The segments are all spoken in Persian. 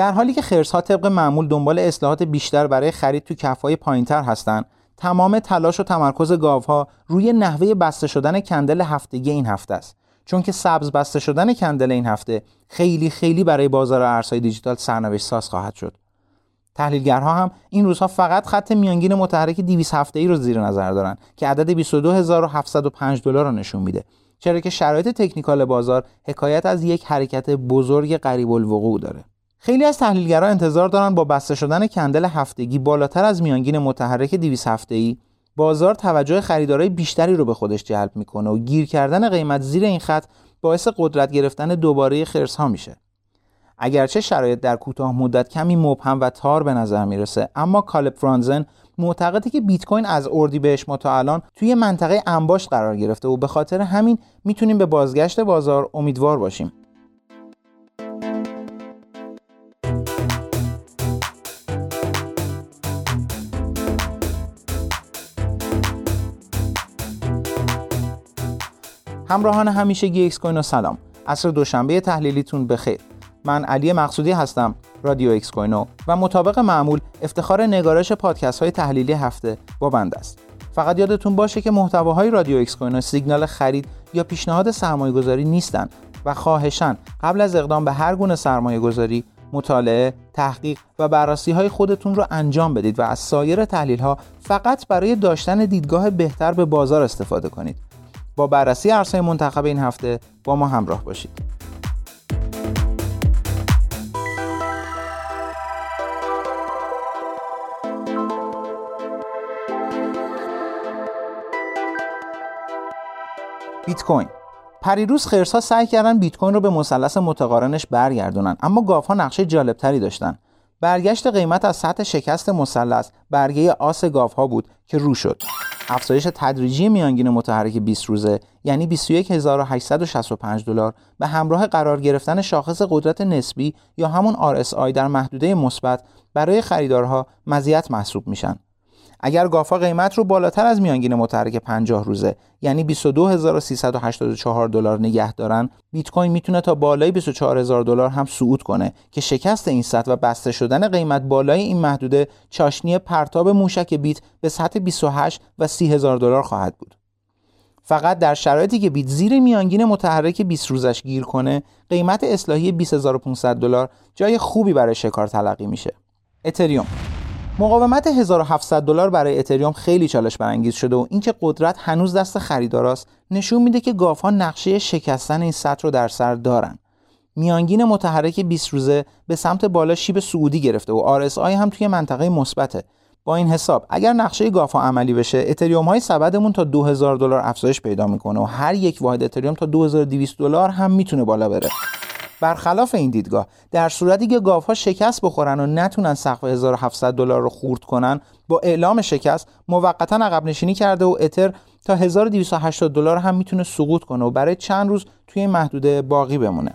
در حالی که خرس ها طبق معمول دنبال اصلاحات بیشتر برای خرید تو کفهای پایینتر هستند تمام تلاش و تمرکز گاوها روی نحوه بسته شدن کندل هفتگی این هفته است. چون که سبز بسته شدن کندل این هفته خیلی خیلی برای بازار ارزهای دیجیتال سرنوشت ساز خواهد شد. تحلیلگرها هم این روزها فقط خط میانگین متحرک 200 هفته ای رو زیر نظر دارن که عدد 22705 دلار رو نشون میده. چرا که شرایط تکنیکال بازار حکایت از یک حرکت بزرگ قریب الوقوع داره. خیلی از تحلیلگران انتظار دارن با بسته شدن کندل هفتگی بالاتر از میانگین متحرک 200 هفته ای بازار توجه خریدارای بیشتری رو به خودش جلب می‌کنه و گیر کردن قیمت زیر این خط باعث قدرت گرفتن دوباره خرس ها میشه. اگرچه شرایط در کوتاه مدت کمی مبهم و تار به نظر می‌رسه اما کالب فرانزن معتقده که بیت کوین از بهش ما تا الان توی منطقه انباشت قرار گرفته و به خاطر همین می‌تونیم به بازگشت بازار امیدوار باشیم. همراهان همیشه ایکس کوین سلام. عصر دوشنبه تحلیلیتون بخیر. من علی مقصودی هستم رادیو ایکس کوینو و مطابق معمول افتخار نگارش پادکست های تحلیلی هفته با بنده است. فقط یادتون باشه که محتواهای رادیو ایکس کوینو سیگنال خرید یا پیشنهاد سرمایه گذاری نیستن و خواهشا قبل از اقدام به هر گونه سرمایه گذاری مطالعه، تحقیق و بررسی های خودتون رو انجام بدید و از سایر تحلیل ها فقط برای داشتن دیدگاه بهتر به بازار استفاده کنید. با بررسی ارزهای منتخب این هفته با ما همراه باشید. بیت کوین پریروز خرسا سعی کردن بیت کوین رو به مثلث متقارنش برگردونن اما گاف ها نقشه جالبتری داشتن برگشت قیمت از سطح شکست مثلث برگه آس گاف ها بود که رو شد. افزایش تدریجی میانگین متحرک 20 روزه یعنی 21865 دلار به همراه قرار گرفتن شاخص قدرت نسبی یا همون RSI در محدوده مثبت برای خریدارها مزیت محسوب میشن. اگر گافا قیمت رو بالاتر از میانگین متحرک 50 روزه یعنی 22384 دلار نگه دارن بیت کوین می‌تونه تا بالای 24000 دلار هم صعود کنه که شکست این سطح و بسته شدن قیمت بالای این محدوده چاشنی پرتاب موشک بیت به سطح 28 و 30000 دلار خواهد بود. فقط در شرایطی که بیت زیر میانگین متحرک 20 روزش گیر کنه قیمت اصلاحی 20500 دلار جای خوبی برای شکار تلقی میشه. اتریوم مقاومت 1700 دلار برای اتریوم خیلی چالش برانگیز شده و اینکه قدرت هنوز دست خریداراست نشون میده که گاف ها نقشه شکستن این سطح رو در سر دارن. میانگین متحرک 20 روزه به سمت بالا شیب سعودی گرفته و RSI هم توی منطقه مثبته. با این حساب اگر نقشه گافا عملی بشه اتریوم های سبدمون تا 2000 دلار افزایش پیدا می‌کنه و هر یک واحد اتریوم تا 2200 دلار هم می‌تونه بالا بره. برخلاف این دیدگاه در صورتی که گاوها شکست بخورن و نتونن سقف 1700 دلار رو خورد کنن با اعلام شکست موقتا عقب نشینی کرده و اتر تا 1280 دلار هم می‌تونه سقوط کنه و برای چند روز توی این محدوده باقی بمونه.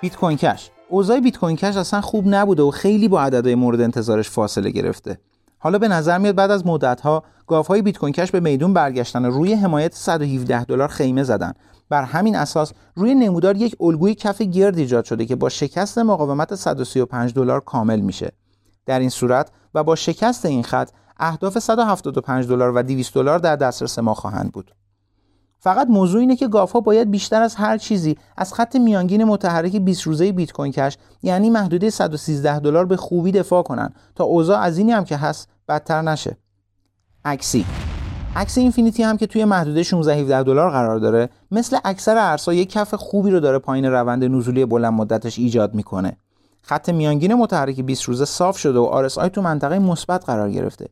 بیت کوین کش. اوضاع بیت کوین کش اصلا خوب نبوده و خیلی با عددهای مورد انتظارش فاصله گرفته. حالا به نظر میاد بعد از مدت ها های بیت کوین کش به میدون برگشتن و روی حمایت 117 دلار خیمه زدن. بر همین اساس روی نمودار یک الگوی کف گرد ایجاد شده که با شکست مقاومت 135 دلار کامل میشه. در این صورت و با شکست این خط اهداف 175 دلار و 200 دلار در دسترس ما خواهند بود. فقط موضوع اینه که گاف باید بیشتر از هر چیزی از خط میانگین متحرک 20 روزه بیت کوین کش یعنی محدوده 113 دلار به خوبی دفاع کنن. تا اوضاع از اینی هم که هست بدتر نشه. عکسی. عکس اینفینیتی هم که توی محدوده 16 17 دلار قرار داره مثل اکثر ارزها یک کف خوبی رو داره پایین روند نزولی بلند مدتش ایجاد می‌کنه. خط میانگین متحرک 20 روزه صاف شده و RSI تو منطقه مثبت قرار گرفته.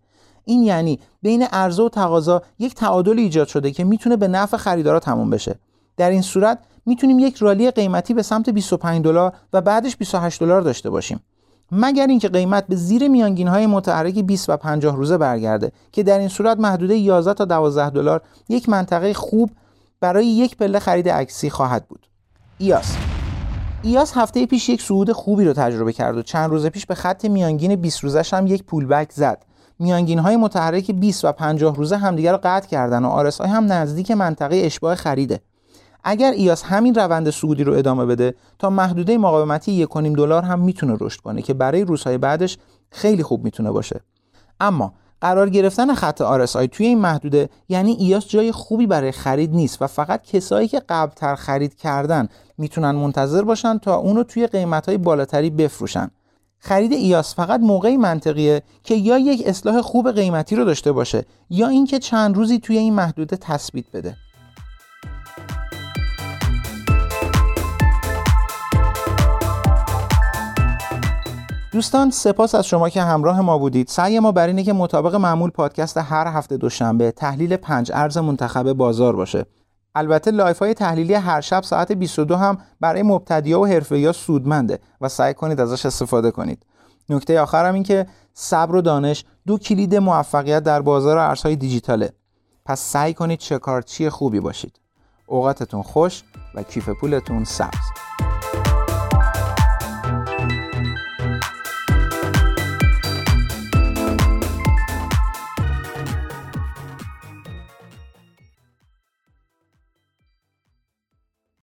این یعنی بین عرضه و تقاضا یک تعادل ایجاد شده که می‌تونه به نفع خریدارا تموم بشه. در این صورت می‌تونیم یک رالی قیمتی به سمت 25 دلار و بعدش 28 دلار داشته باشیم. مگر اینکه قیمت به زیر میانگین های متحرک 20 و 50 روزه برگرده که در این صورت محدوده 11 تا 12 دلار یک منطقه خوب برای یک پله خرید عکسی خواهد بود. ایاس. ایاس هفته پیش یک صعود خوبی رو تجربه کرد و چند روز پیش به خط میانگین 20 روزش هم یک پولبک زد. میانگین های متحرک 20 و 50 روزه همدیگر رو قطع کردن و آرس هم نزدیک منطقه اشباه خریده. اگر ایاس همین روند سعودی رو ادامه بده تا محدوده مقاومتی 1.5 دلار هم می‌تونه رشد کنه که برای روزهای بعدش خیلی خوب می‌تونه باشه. اما قرار گرفتن خط RSI توی این محدوده یعنی ایاس جای خوبی برای خرید نیست و فقط کسایی که قبلتر خرید کردن می‌تونن منتظر باشن تا اونو توی قیمتهای بالاتری بفروشن. خرید EOS فقط موقعی منطقیه که یا یک اصلاح خوب قیمتی رو داشته باشه یا اینکه چند روزی توی این محدوده تثبیت بده. دوستان سپاس از شما که همراه ما بودید. سعی ما بر اینه که مطابق معمول پادکست هر هفته دوشنبه تحلیل پنج ارز منتخب بازار باشه. البته live های تحلیلی هر شب ساعت 22 هم برای مبتدیا و حرفه‌ای سودمنده و سعی کنید ازش استفاده کنید. نکته آخرم این که صبر و دانش دو کلید موفقیت در بازار ارزهای دیجیتاله. پس سعی کنید چه چی خوبی باشید. اوقاتتون خوش و کیف پولتون سبز.